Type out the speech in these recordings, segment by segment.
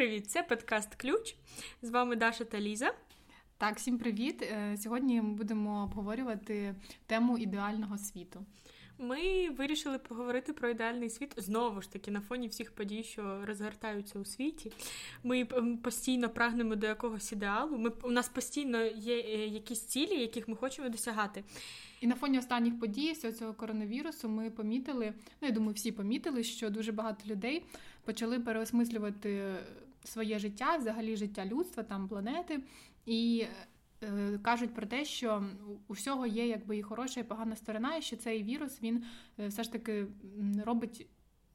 привіт! Це подкаст Ключ. З вами Даша та Ліза. Так, всім привіт. Е, сьогодні ми будемо обговорювати тему ідеального світу. Ми вирішили поговорити про ідеальний світ знову ж таки на фоні всіх подій, що розгортаються у світі. Ми постійно прагнемо до якогось ідеалу. Ми у нас постійно є е, якісь цілі, яких ми хочемо досягати. І на фоні останніх подій всього цього коронавірусу ми помітили. Ну я думаю, всі помітили, що дуже багато людей почали переосмислювати своє життя, взагалі життя людства, там планети, і кажуть про те, що у всього є якби і хороша, і погана сторона, і що цей вірус він е, все ж таки робить.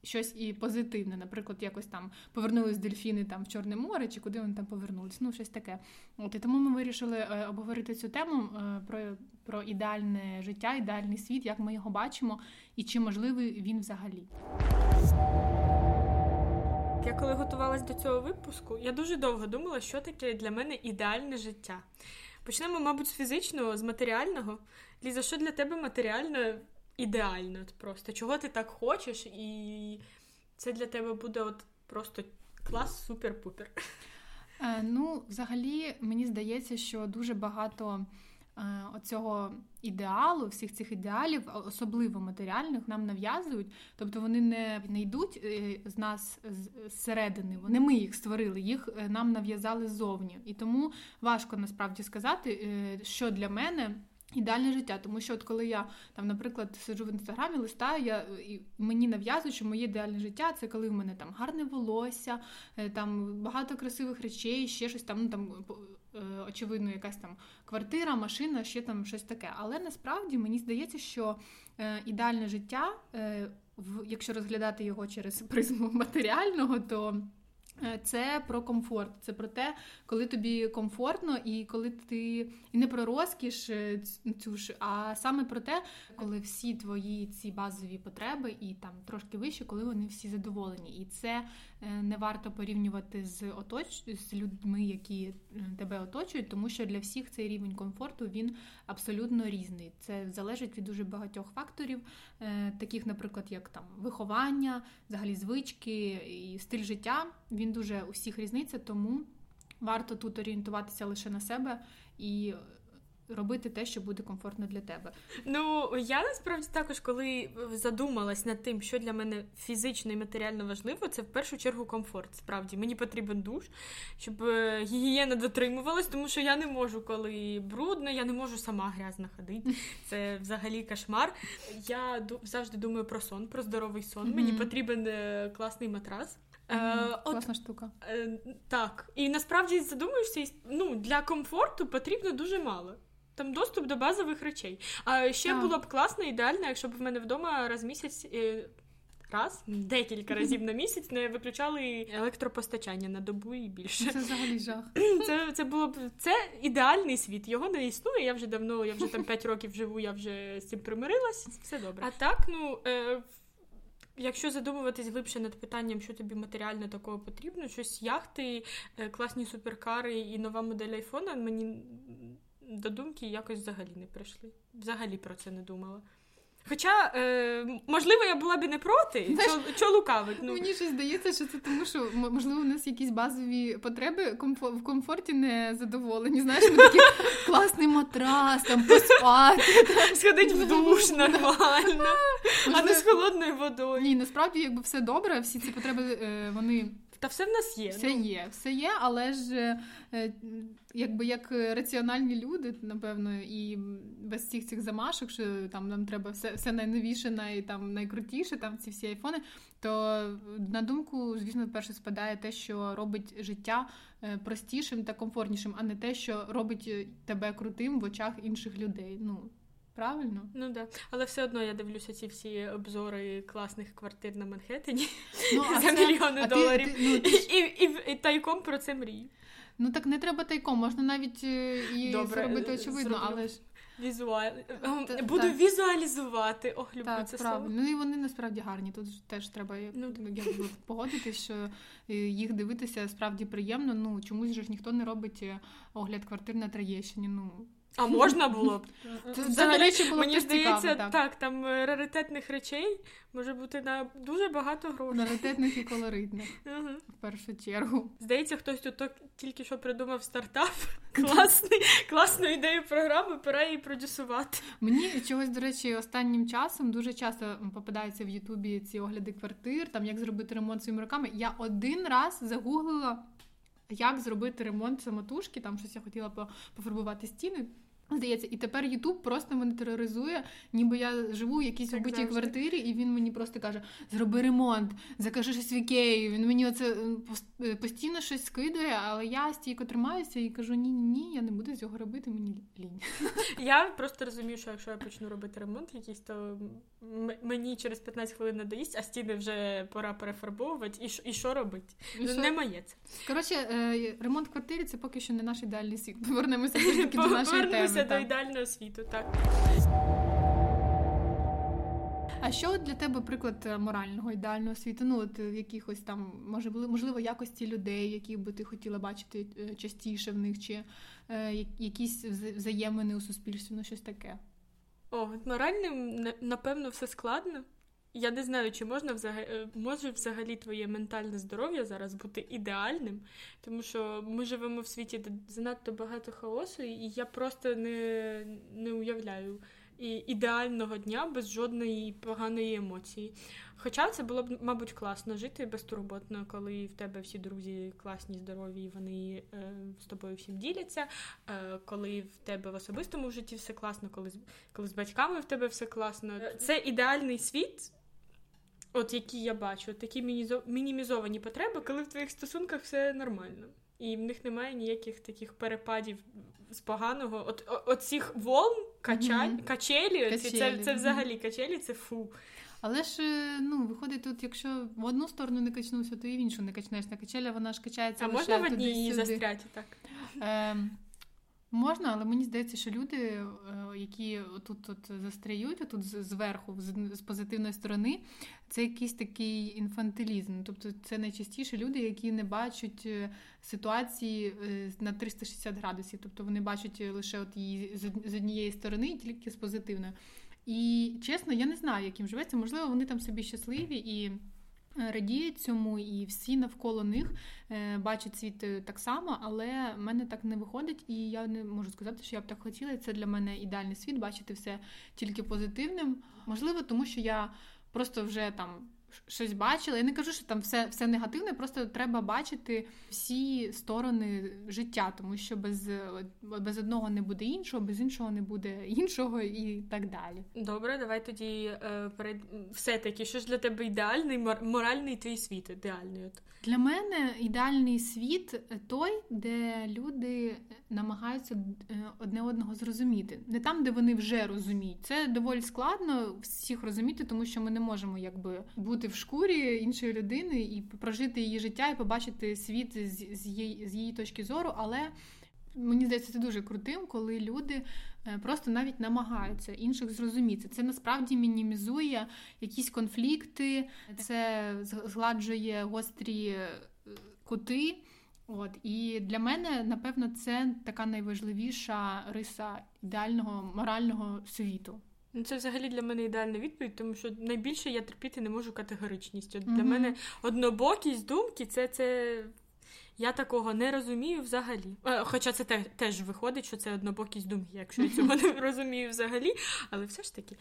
Щось і позитивне, наприклад, якось там повернулись дельфіни там в Чорне море, чи куди вони там повернулись. Ну, щось таке. От і тому ми вирішили е, обговорити цю тему е, про про ідеальне життя, ідеальний світ, як ми його бачимо, і чи можливий він взагалі. Я коли готувалась до цього випуску, я дуже довго думала, що таке для мене ідеальне життя. Почнемо, мабуть, з фізичного, з матеріального. Ліза, що для тебе матеріально ідеально? Просто чого ти так хочеш, і це для тебе буде от просто клас, супер-пупер. Е, ну, взагалі, мені здається, що дуже багато оцього ідеалу, всіх цих ідеалів, особливо матеріальних, нам нав'язують. Тобто вони не не йдуть е, з нас зсередини. Вони ми їх створили, їх е, нам нав'язали ззовні. І тому важко насправді сказати, що для мене. Ідеальне життя, тому що от коли я там, наприклад, сиджу в інстаграмі, листаю, я і мені нав'язують, що моє ідеальне життя це коли в мене там гарне волосся, там багато красивих речей, ще щось там, ну там Е, очевидно, якась там квартира, машина, ще там щось таке. Але насправді мені здається, що е, ідеальне життя, е, якщо розглядати його через призму матеріального, то Е, це про комфорт, це про те, коли тобі комфортно, і коли ти і не про розкіш е, цю ж, а саме про те, коли всі твої ці базові потреби і там трошки вище, коли вони всі задоволені. І це е, не варто порівнювати з оточ... з людьми, які тебе оточують, тому що для всіх цей рівень комфорту він абсолютно різний. Це залежить від дуже багатьох факторів, таких, наприклад, як там виховання, взагалі звички і стиль життя. Він дуже усіх різниця, тому варто тут орієнтуватися лише на себе і робити те, що буде комфортно для тебе. Ну я насправді також, коли задумалась над тим, що для мене фізично і матеріально важливо, це в першу чергу комфорт. Справді мені потрібен душ, щоб е, гігієна дотримувалась, тому що я не можу, коли брудно, я не можу сама грязно ходити. Це взагалі кошмар. Я завжди думаю про сон, про здоровий сон. Мені потрібен е, класний матрас. Е, Класна от, штука. Е, Так. І насправді задумуєшся, ну, для комфорту потрібно дуже мало. Там доступ до базових речей. А ще а. було б класно, ідеально, якщо б в мене вдома раз місяць. Е, раз, декілька разів на місяць не виключали електропостачання на добу і більше. Це взагалі жах. Це це було б це ідеальний світ. Його не існує. Я вже давно, я вже там 5 років живу, я вже з цим примирилась. Все добре. А так, ну е, Якщо задумуватись глибше над питанням, що тобі матеріально такого потрібно, щось яхти, е, класні суперкари і нова модель айфона, мені до думки якось взагалі не прийшли. Взагалі про це не думала. Хоча, е, можливо, я була б не проти, що лукавить. Ну. Мені щось здається, що це тому, що можливо у нас якісь базові потреби в комфорті не задоволені. Знаєш, ми такі класний матрас, там поспати. Сходить в душ нормально, а не з холодною водою. Ні, насправді, якби все добре, всі ці потреби е, вони. Та все в нас є. Все ну. є, все є, але ж е, якби як раціональні люди, напевно, і без всіх цих замашок, що там нам треба все все найновіше, най, там, найкрутіше, там ці всі айфони, то на думку, звісно, перше спадає те, що робить життя е, простішим та комфортнішим, а не те, що робить тебе крутим в очах інших людей. Ну, Правильно? Ну да. Але все одно я дивлюся ці всі обзори класних квартир на Манхеттені ну, за це... мільйони а доларів. Ти, ти, ну, ти... І, і, і, і тайком про це мрію. Ну так не треба тайком, можна навіть е, і Добре, зробити очевидно, зроблю. але ж. Візуаль... Т- Буду так. візуалізувати. Ох, люблю так, це правильно. слово. Ну і вони насправді гарні. Тут теж треба ну, погодитись, що е, їх дивитися справді приємно. Ну чомусь же ж ніхто не робить е, огляд квартир на Троєщині. Ну А можна було б. Взагалі, було мені здається, цікаво, так. так, там е, раритетних речей може бути на дуже багато грошей. Раритетних і колоритних. В першу чергу. Здається, хтось тут тільки що придумав стартап. Класний, класну ідею програми, пора її продюсувати. Мені чогось, до речі, останнім часом дуже часто попадаються в Ютубі ці огляди квартир, там як зробити ремонт своїми руками. Я один раз загуглила. Як зробити ремонт самотужки, там щось я хотіла пофарбувати стіни. Здається, і тепер Ютуб просто мене тероризує, ніби я живу в якійсь убитій квартирі, і він мені просто каже: зроби ремонт, закажи щось в Ікеї. Він мені оце е, постійно щось скидує, але я стійко тримаюся і кажу: ні, ні, ні, я не буду цього робити, мені лінь. Я просто розумію, що якщо я почну робити ремонт, якийсь, то мені через 15 хвилин надоїсть, а стіни вже пора перефарбовувати. І що робити? І що? Не моє це. Коротше, е, ремонт в квартирі це поки що не наш ідеальний світ. Повернемося до нашої теми готуємося до ідеального світу, так. А що для тебе приклад е, морального ідеального світу? Ну, от якихось там, може, можливо, якості людей, які би ти хотіла бачити е, частіше в них, чи е, якісь взаємини у суспільстві, ну щось таке? О, моральним, напевно, все складно. Я не знаю, чи можна взагалі е, може взагалі твоє ментальне здоров'я зараз бути ідеальним, тому що ми живемо в світі, де занадто багато хаосу, і я просто не не уявляю і ідеального дня без жодної поганої емоції. Хоча це було б, мабуть, класно жити безтурботно, коли в тебе всі друзі класні, здорові, і вони е, з тобою всім діляться, е, коли в тебе в особистому житті все класно, коли коли з батьками в тебе все класно. Це ідеальний світ от які я бачу, такі мінімізовані потреби, коли в твоїх стосунках все нормально. І в них немає ніяких таких перепадів з поганого. От, от цих волн, кача... mm-hmm. качелі, качелі. Це, це взагалі качелі, це фу. Але ж е, ну, виходить тут, якщо в одну сторону не качнувся, то і в іншу не качнеш. На качеля вона ж качається. А лише можна в одній застряти так? Е, Можна, але мені здається, що люди, е, які тут тут застряють, тут зверху, з позитивної сторони, це якийсь такий інфантилізм. Тобто це найчастіше люди, які не бачать е, ситуації е, на 360 градусів. Тобто вони бачать лише от її з однієї сторони, тільки з позитивної. І чесно, я не знаю, яким живеться. Можливо, вони там собі щасливі і. Радіють цьому, і всі навколо них е, бачать світ е, так само, але в мене так не виходить, і я не можу сказати, що я б так хотіла. Це для мене ідеальний світ, бачити все тільки позитивним. Можливо, тому що я просто вже там щось бачила. Я не кажу, що там все все негативне, просто треба бачити всі сторони життя, тому що без без одного не буде іншого, без іншого не буде іншого і так далі. Добре, давай тоді е, перед все-таки, що ж для тебе ідеальний моральний твій світ? Ідеальний от. Для мене ідеальний світ той, де люди намагаються е, одне одного зрозуміти. Не там, де вони вже розуміють. Це доволі складно всіх розуміти, тому що ми не можемо якби бути в шкурі іншої людини і прожити її життя, і побачити світ з, з, її, з її точки зору. Але мені здається, це дуже крутим, коли люди е, просто навіть намагаються інших зрозуміти. Це насправді мінімізує якісь конфлікти, це згладжує гострі е, кути. От і для мене, напевно, це така найважливіша риса ідеального морального світу. Ну, це взагалі для мене ідеальна відповідь, тому що найбільше я терпіти не можу категоричність. От mm-hmm. Для мене однобокість думки це це. Я такого не розумію взагалі. Хоча це те, теж виходить, що це однобокість думки, якщо я цього не розумію взагалі, але все ж таки.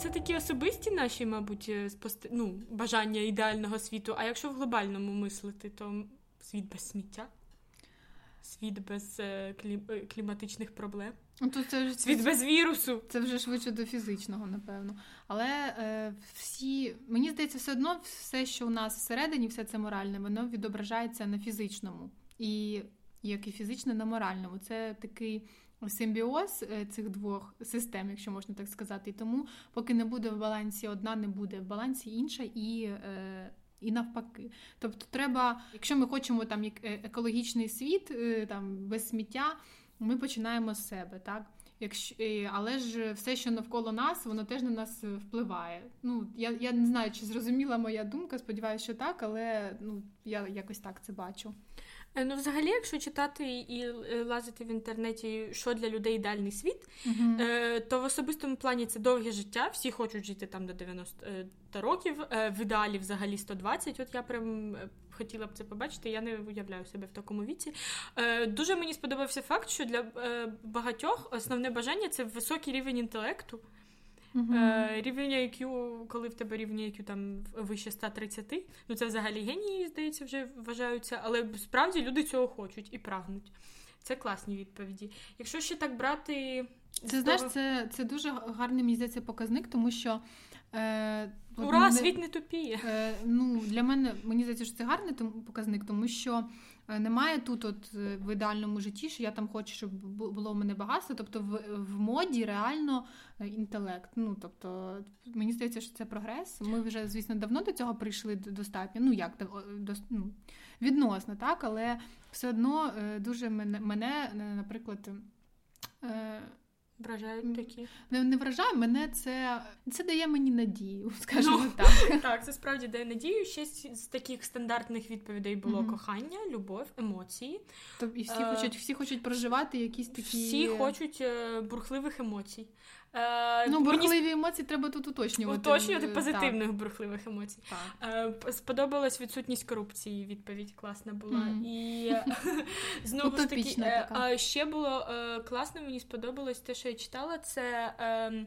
Це такі особисті наші, мабуть, е, спости... ну, бажання ідеального світу. А якщо в глобальному мислити, то світ без сміття, світ без е, клі... Е, кліматичних проблем. Ну, то це вже світ це, без вірусу. Це вже швидше до фізичного, напевно. Але е, всі, мені здається, все одно все, що у нас всередині, все це моральне, воно відображається на фізичному. І як і фізично, на моральному. Це такий симбіоз е, цих двох систем, якщо можна так сказати. І тому, поки не буде в балансі одна, не буде в балансі інша і. Е, і навпаки, тобто, треба, якщо ми хочемо там е, екологічний світ, там без сміття, ми починаємо з себе, так Якщо але ж все, що навколо нас, воно теж на нас впливає. Ну я я не знаю, чи зрозуміла моя думка. Сподіваюся, що так, але ну я якось так це бачу. Е, ну, взагалі, якщо читати і е, лазити в інтернеті, що для людей ідеальний світ, uh-huh. то в особистому плані це довге життя. Всі хочуть жити там до 90 років. В ідеалі взагалі 120. От я прям хотіла б це побачити. Я не уявляю себе в такому віці. Дуже мені сподобався факт, що для багатьох основне бажання це високий рівень інтелекту. Uh-huh. Рівень IQ, коли в тебе рівень IQ там вище 130, ну це взагалі генії, здається, вже вважаються, але справді люди цього хочуть і прагнуть. Це класні відповіді. Якщо ще так брати. Це знаєш, це це дуже гарний мені здається, показник, тому що. Е, Ура, мене, світ не тупіє. Е, ну, Для мене мені здається, що це гарний показник, тому що Е, немає тут, от е, в ідеальному житті, що я там хочу, щоб було в мене багатство. Тобто в, в моді реально е, інтелект. Ну тобто, мені здається, що це прогрес. Ми вже, звісно, давно до цього прийшли достатньо. Ну як до, ну, відносно, так, але все одно дуже мене, мене наприклад. Вражають такі. Не, не вражає мене, це це дає мені надію, скажімо ну, так. Так, це справді дає надію. Ще з таких стандартних відповідей було mm-hmm. кохання, любов, емоції. Тобто і всі е, хочуть всі хочуть проживати якісь такі. Всі хочуть е, бурхливих емоцій. Е, ну, бурхливі мені... емоції треба тут уточнювати. Уточнювати позитивних так. бурхливих емоцій. Так. Е, сподобалась відсутність корупції. Відповідь класна була. Mm. І знову ж таки, така. ще було класно, мені сподобалось те, що я читала, це ем,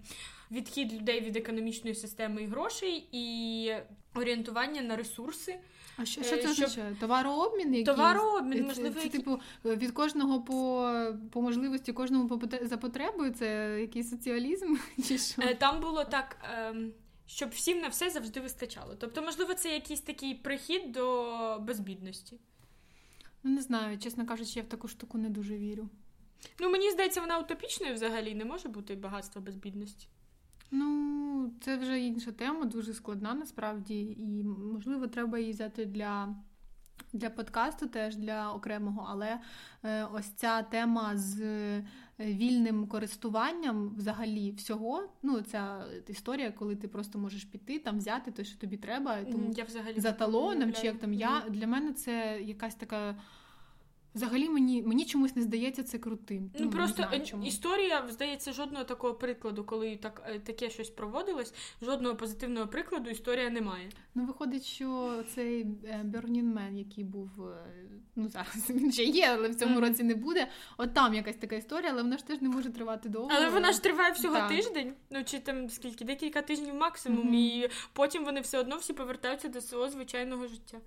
відхід людей від економічної системи і грошей і орієнтування на ресурси. А що що це означає? Товарообмін? якийсь? Товарообмін, можливо. Це, це, типу, від кожного по по можливості, кожному по за потребою, це якийсь соціалізм? чи що? Е, там було так, ем, щоб всім на все завжди вистачало. Тобто, можливо, це якийсь такий прихід до безбідності. Ну, не знаю, чесно кажучи, я в таку штуку не дуже вірю. Ну, мені здається, вона утопічною взагалі не може бути багатство без бідності. Ну, це вже інша тема, дуже складна насправді, і можливо, треба її взяти для. Для подкасту теж для окремого, але е, ось ця тема з е, вільним користуванням взагалі всього. Ну, ця історія, коли ти просто можеш піти там взяти те, що тобі треба, тому я взагалі за талоном чи як там я для мене це якась така. Взагалі мені мені чомусь не здається це крутим. Ну, ну просто знаю, історія здається жодного такого прикладу, коли так е, таке щось проводилось. Жодного позитивного прикладу історія немає. Ну виходить, що цей Burning Man, який був е, ну зараз він ще є, але в цьому році не буде. От там якась така історія, але вона ж теж не може тривати довго. Але вона ж триває всього так. тиждень. Ну чи там скільки декілька тижнів максимум, mm-hmm. і потім вони все одно всі повертаються до свого звичайного життя.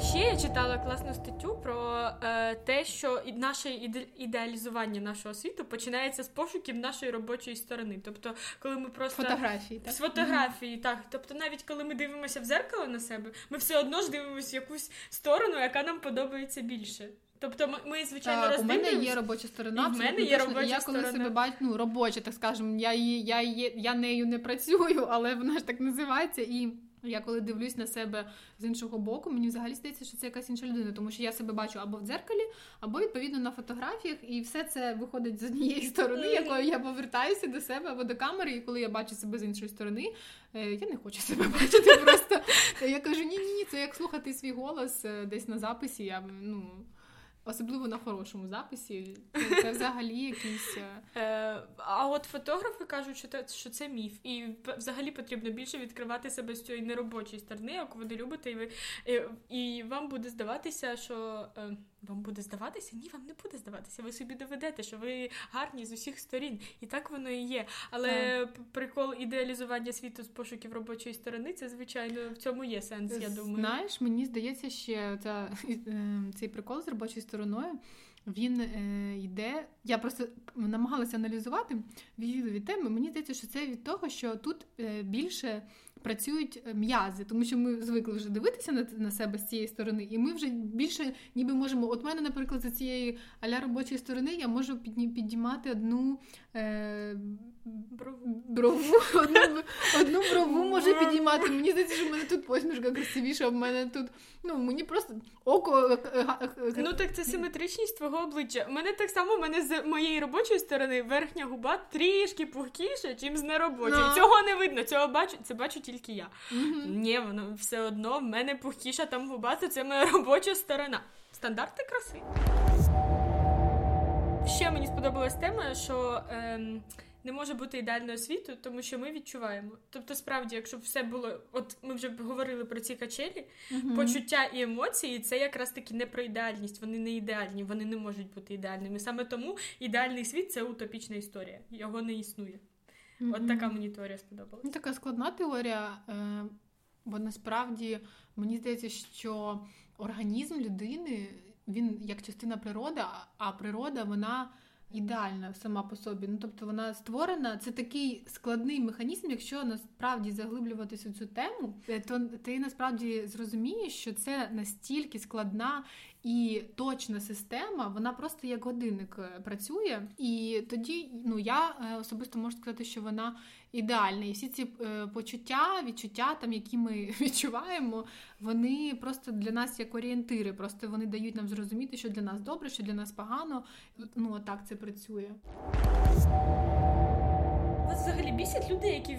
Ще я читала класну статтю про е, те, що наше ідеалізування нашого світу починається з пошуків нашої робочої сторони. Тобто, коли ми просто фотографії, так? з фотографії, mm-hmm. так. Тобто, навіть коли ми дивимося в зеркало на себе, ми все одно ж дивимося в якусь сторону, яка нам подобається більше. Тобто ми, ми звичайно так, У мене є робоча сторона. І в мене є робоча я коли себе бачу, ну робоча, так скажемо, я я її, я нею не працюю, але вона ж так називається і. Я коли дивлюсь на себе з іншого боку, мені взагалі здається, що це якась інша людина, тому що я себе бачу або в дзеркалі, або відповідно на фотографіях, і все це виходить з однієї сторони, якою я повертаюся до себе або до камери. І коли я бачу себе з іншої сторони, е, я не хочу себе бачити. Просто я кажу: ні, ні, ні, це як слухати свій голос е, десь на записі. Я ну. Особливо на хорошому записі. Це взагалі якийсь. Е, е, а от фотографи кажуть, що це, що це міф. І взагалі потрібно більше відкривати себе з цієї неробочої сторони, яку ви не любите, і ви і вам буде здаватися, що. Е, вам буде здаватися? Ні, вам не буде здаватися. Ви собі доведете, що ви гарні з усіх сторін, і так воно і є. Але так. прикол ідеалізування світу з пошуків робочої сторони, це звичайно в цьому є сенс. Я думаю. Знаєш, мені здається, ще ця, цей прикол з робочою стороною. Він е, йде. Я просто намагалася аналізувати від теми. Мені здається, що це від того, що тут е, більше працюють е, м'язи, тому що ми звикли вже дивитися на на себе з цієї сторони, і ми вже більше ніби можемо. От мене, наприклад, за цієї аля робочої сторони я можу піднімати одну е, брову, брову одну, одну брову можу підіймати. Мені здається, що в мене тут посмішка красивіша, в мене тут. Ну, мені просто око. Е, ну так це симетричність твого обличчя. У мене так само, у мене з моєї робочої сторони верхня губа трішки пухкіша, чим з неробочої. No. Цього не видно, цього бачу, це бачу тільки я. Mm-hmm. Ні, воно все одно в мене пухкіша там губа, це моя робоча сторона. Стандарти краси. Ще мені сподобалась тема, що. Ем, не може бути ідеальною світу, тому що ми відчуваємо. Тобто, справді, якщо б все було, от ми вже говорили про ці качелі, uh почуття і емоції це якраз таки не про ідеальність, вони не ідеальні, вони не можуть бути ідеальними. Саме тому ідеальний світ це утопічна історія, його не існує. uh От така мені теорія сподобалася. Така складна теорія, е, бо насправді мені здається, що організм людини він як частина природи, а природа вона ідеальна сама по собі. Ну тобто вона створена. Це такий складний механізм. Якщо насправді заглиблюватися в цю тему, е, то ти насправді зрозумієш, що це настільки складна і точна система, вона просто як годинник е, працює. І тоді ну я е, особисто можу сказати, що вона ідеальна. І всі ці е, почуття, відчуття, там, які ми відчуваємо, вони просто для нас як орієнтири. Просто вони дають нам зрозуміти, що для нас добре, що для нас погано. Ну так це працює. Вас взагалі бісять люди, які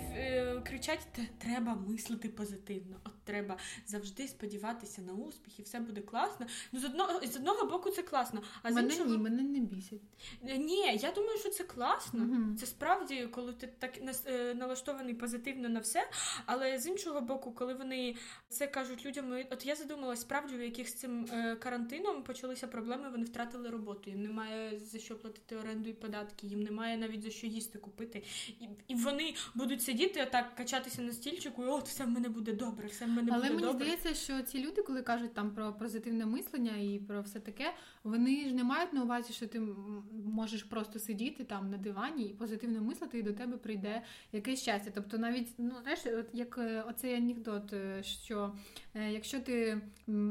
кричать: треба мислити позитивно, от треба завжди сподіватися на успіх, і все буде класно. Ну з одного з одного боку це класно. А мене з іншого... ні, мене не бісять. Е, ні, я думаю, що це класно. Угу. Це справді, коли ти так е, налаштований позитивно на все. Але з іншого боку, коли вони це кажуть людям, от я задумалась, справді, у яких з цим е, карантином почалися проблеми, вони втратили роботу. Їм немає за що платити оренду і податки, їм немає навіть за що їсти купити і і вони будуть сидіти, отак качатися на стільчику, і от все в мене буде добре, все в мене Але буде добре. Але мені здається, що ці люди, коли кажуть там про позитивне мислення і про все таке, вони ж не мають на увазі, що ти можеш просто сидіти там на дивані і позитивно мислити, і до тебе прийде якесь щастя. Тобто, навіть ну знаєш, от як е, оцей анекдот, е, що е, якщо ти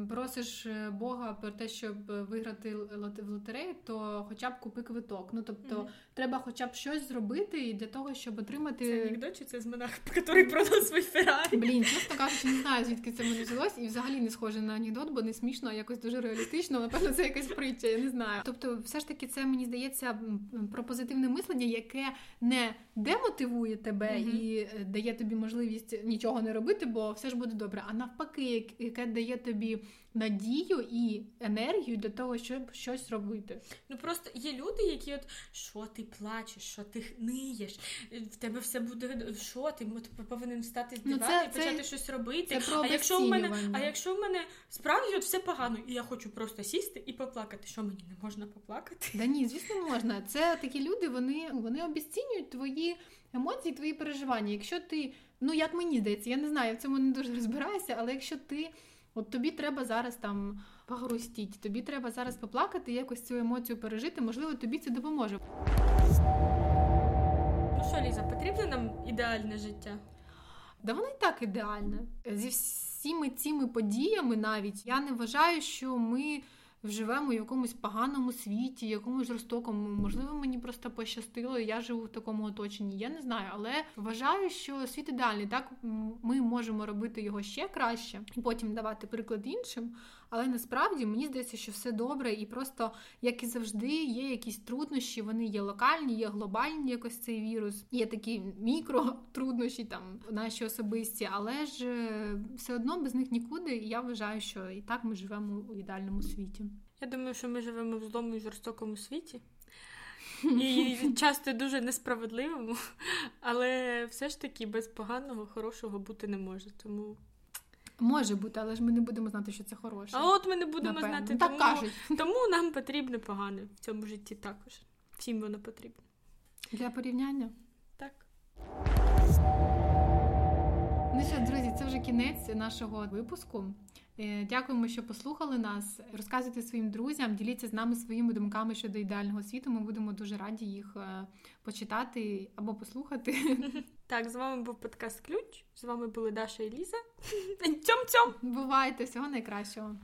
просиш Бога про те, щоб виграти в лотерею, то хоча б купи квиток. Ну тобто, mm-hmm. треба, хоча б щось зробити і для того, щоб отримати. Це анекдот чи це з монах, який продав свій Феррарі? Блін, чесно кажучи, не знаю, звідки це мене взялось, і взагалі не схоже на анекдот, бо не смішно, а якось дуже реалістично. Напевно, це якась притча, я не знаю. Тобто, все ж таки, це мені здається про позитивне мислення, яке не демотивує тебе mm-hmm. і е, дає тобі можливість нічого не робити, бо все ж буде добре. А навпаки, яке дає тобі надію і енергію для того, щоб щось робити. Ну просто є люди, які от що ти плачеш, що ти ниєш, в тебе все буде що ти повинен стати з дивана ну, це, і почати це, щось робити. Це про а якщо в мене, а якщо в мене справді от все погано, і я хочу просто сісти і поплакати, що мені не можна поплакати? Да ні, звісно, можна. Це такі люди, вони вони обіцінюють твої емоції, твої переживання. Якщо ти, ну як мені здається, я не знаю, я в цьому не дуже розбираюся, але якщо ти. От тобі треба зараз там погрустіть, тобі треба зараз поплакати, якось цю емоцію пережити, можливо, тобі це допоможе. Ну що, Ліза, потрібне нам ідеальне життя? Да воно і так ідеальне. Зі всіми цими подіями навіть я не вважаю, що ми живемо в якомусь поганому світі, якомусь жорстокому. Можливо, мені просто пощастило, я живу в такому оточенні. Я не знаю, але вважаю, що світ ідеальний. Так ми можемо робити його ще краще і потім давати приклад іншим. Але насправді мені здається, що все добре, і просто, як і завжди, є якісь труднощі. Вони є локальні, є глобальні, якось цей вірус. Є такі мікротруднощі, там наші особисті, але ж е, все одно без них нікуди. І я вважаю, що і так ми живемо у ідеальному світі. Я думаю, що ми живемо в злому і жорстокому світі. І часто дуже несправедливому, але все ж таки без поганого, хорошого бути не може. Тому Може бути, але ж ми не будемо знати, що це хороше. А от ми не будемо Напевно. знати, так тому, кажуть. тому нам потрібно погане в цьому житті також. Всім воно потрібно. Для порівняння? Так. Ну що, друзі, це вже кінець нашого випуску. Е, дякуємо, що послухали нас. Розказуйте своїм друзям, діліться з нами своїми думками щодо ідеального світу. Ми будемо дуже раді їх е, почитати або послухати. Так, з вами був подкаст Ключ. З вами були Даша і Ліза. Цьом-цьом! Бувайте, всього найкращого.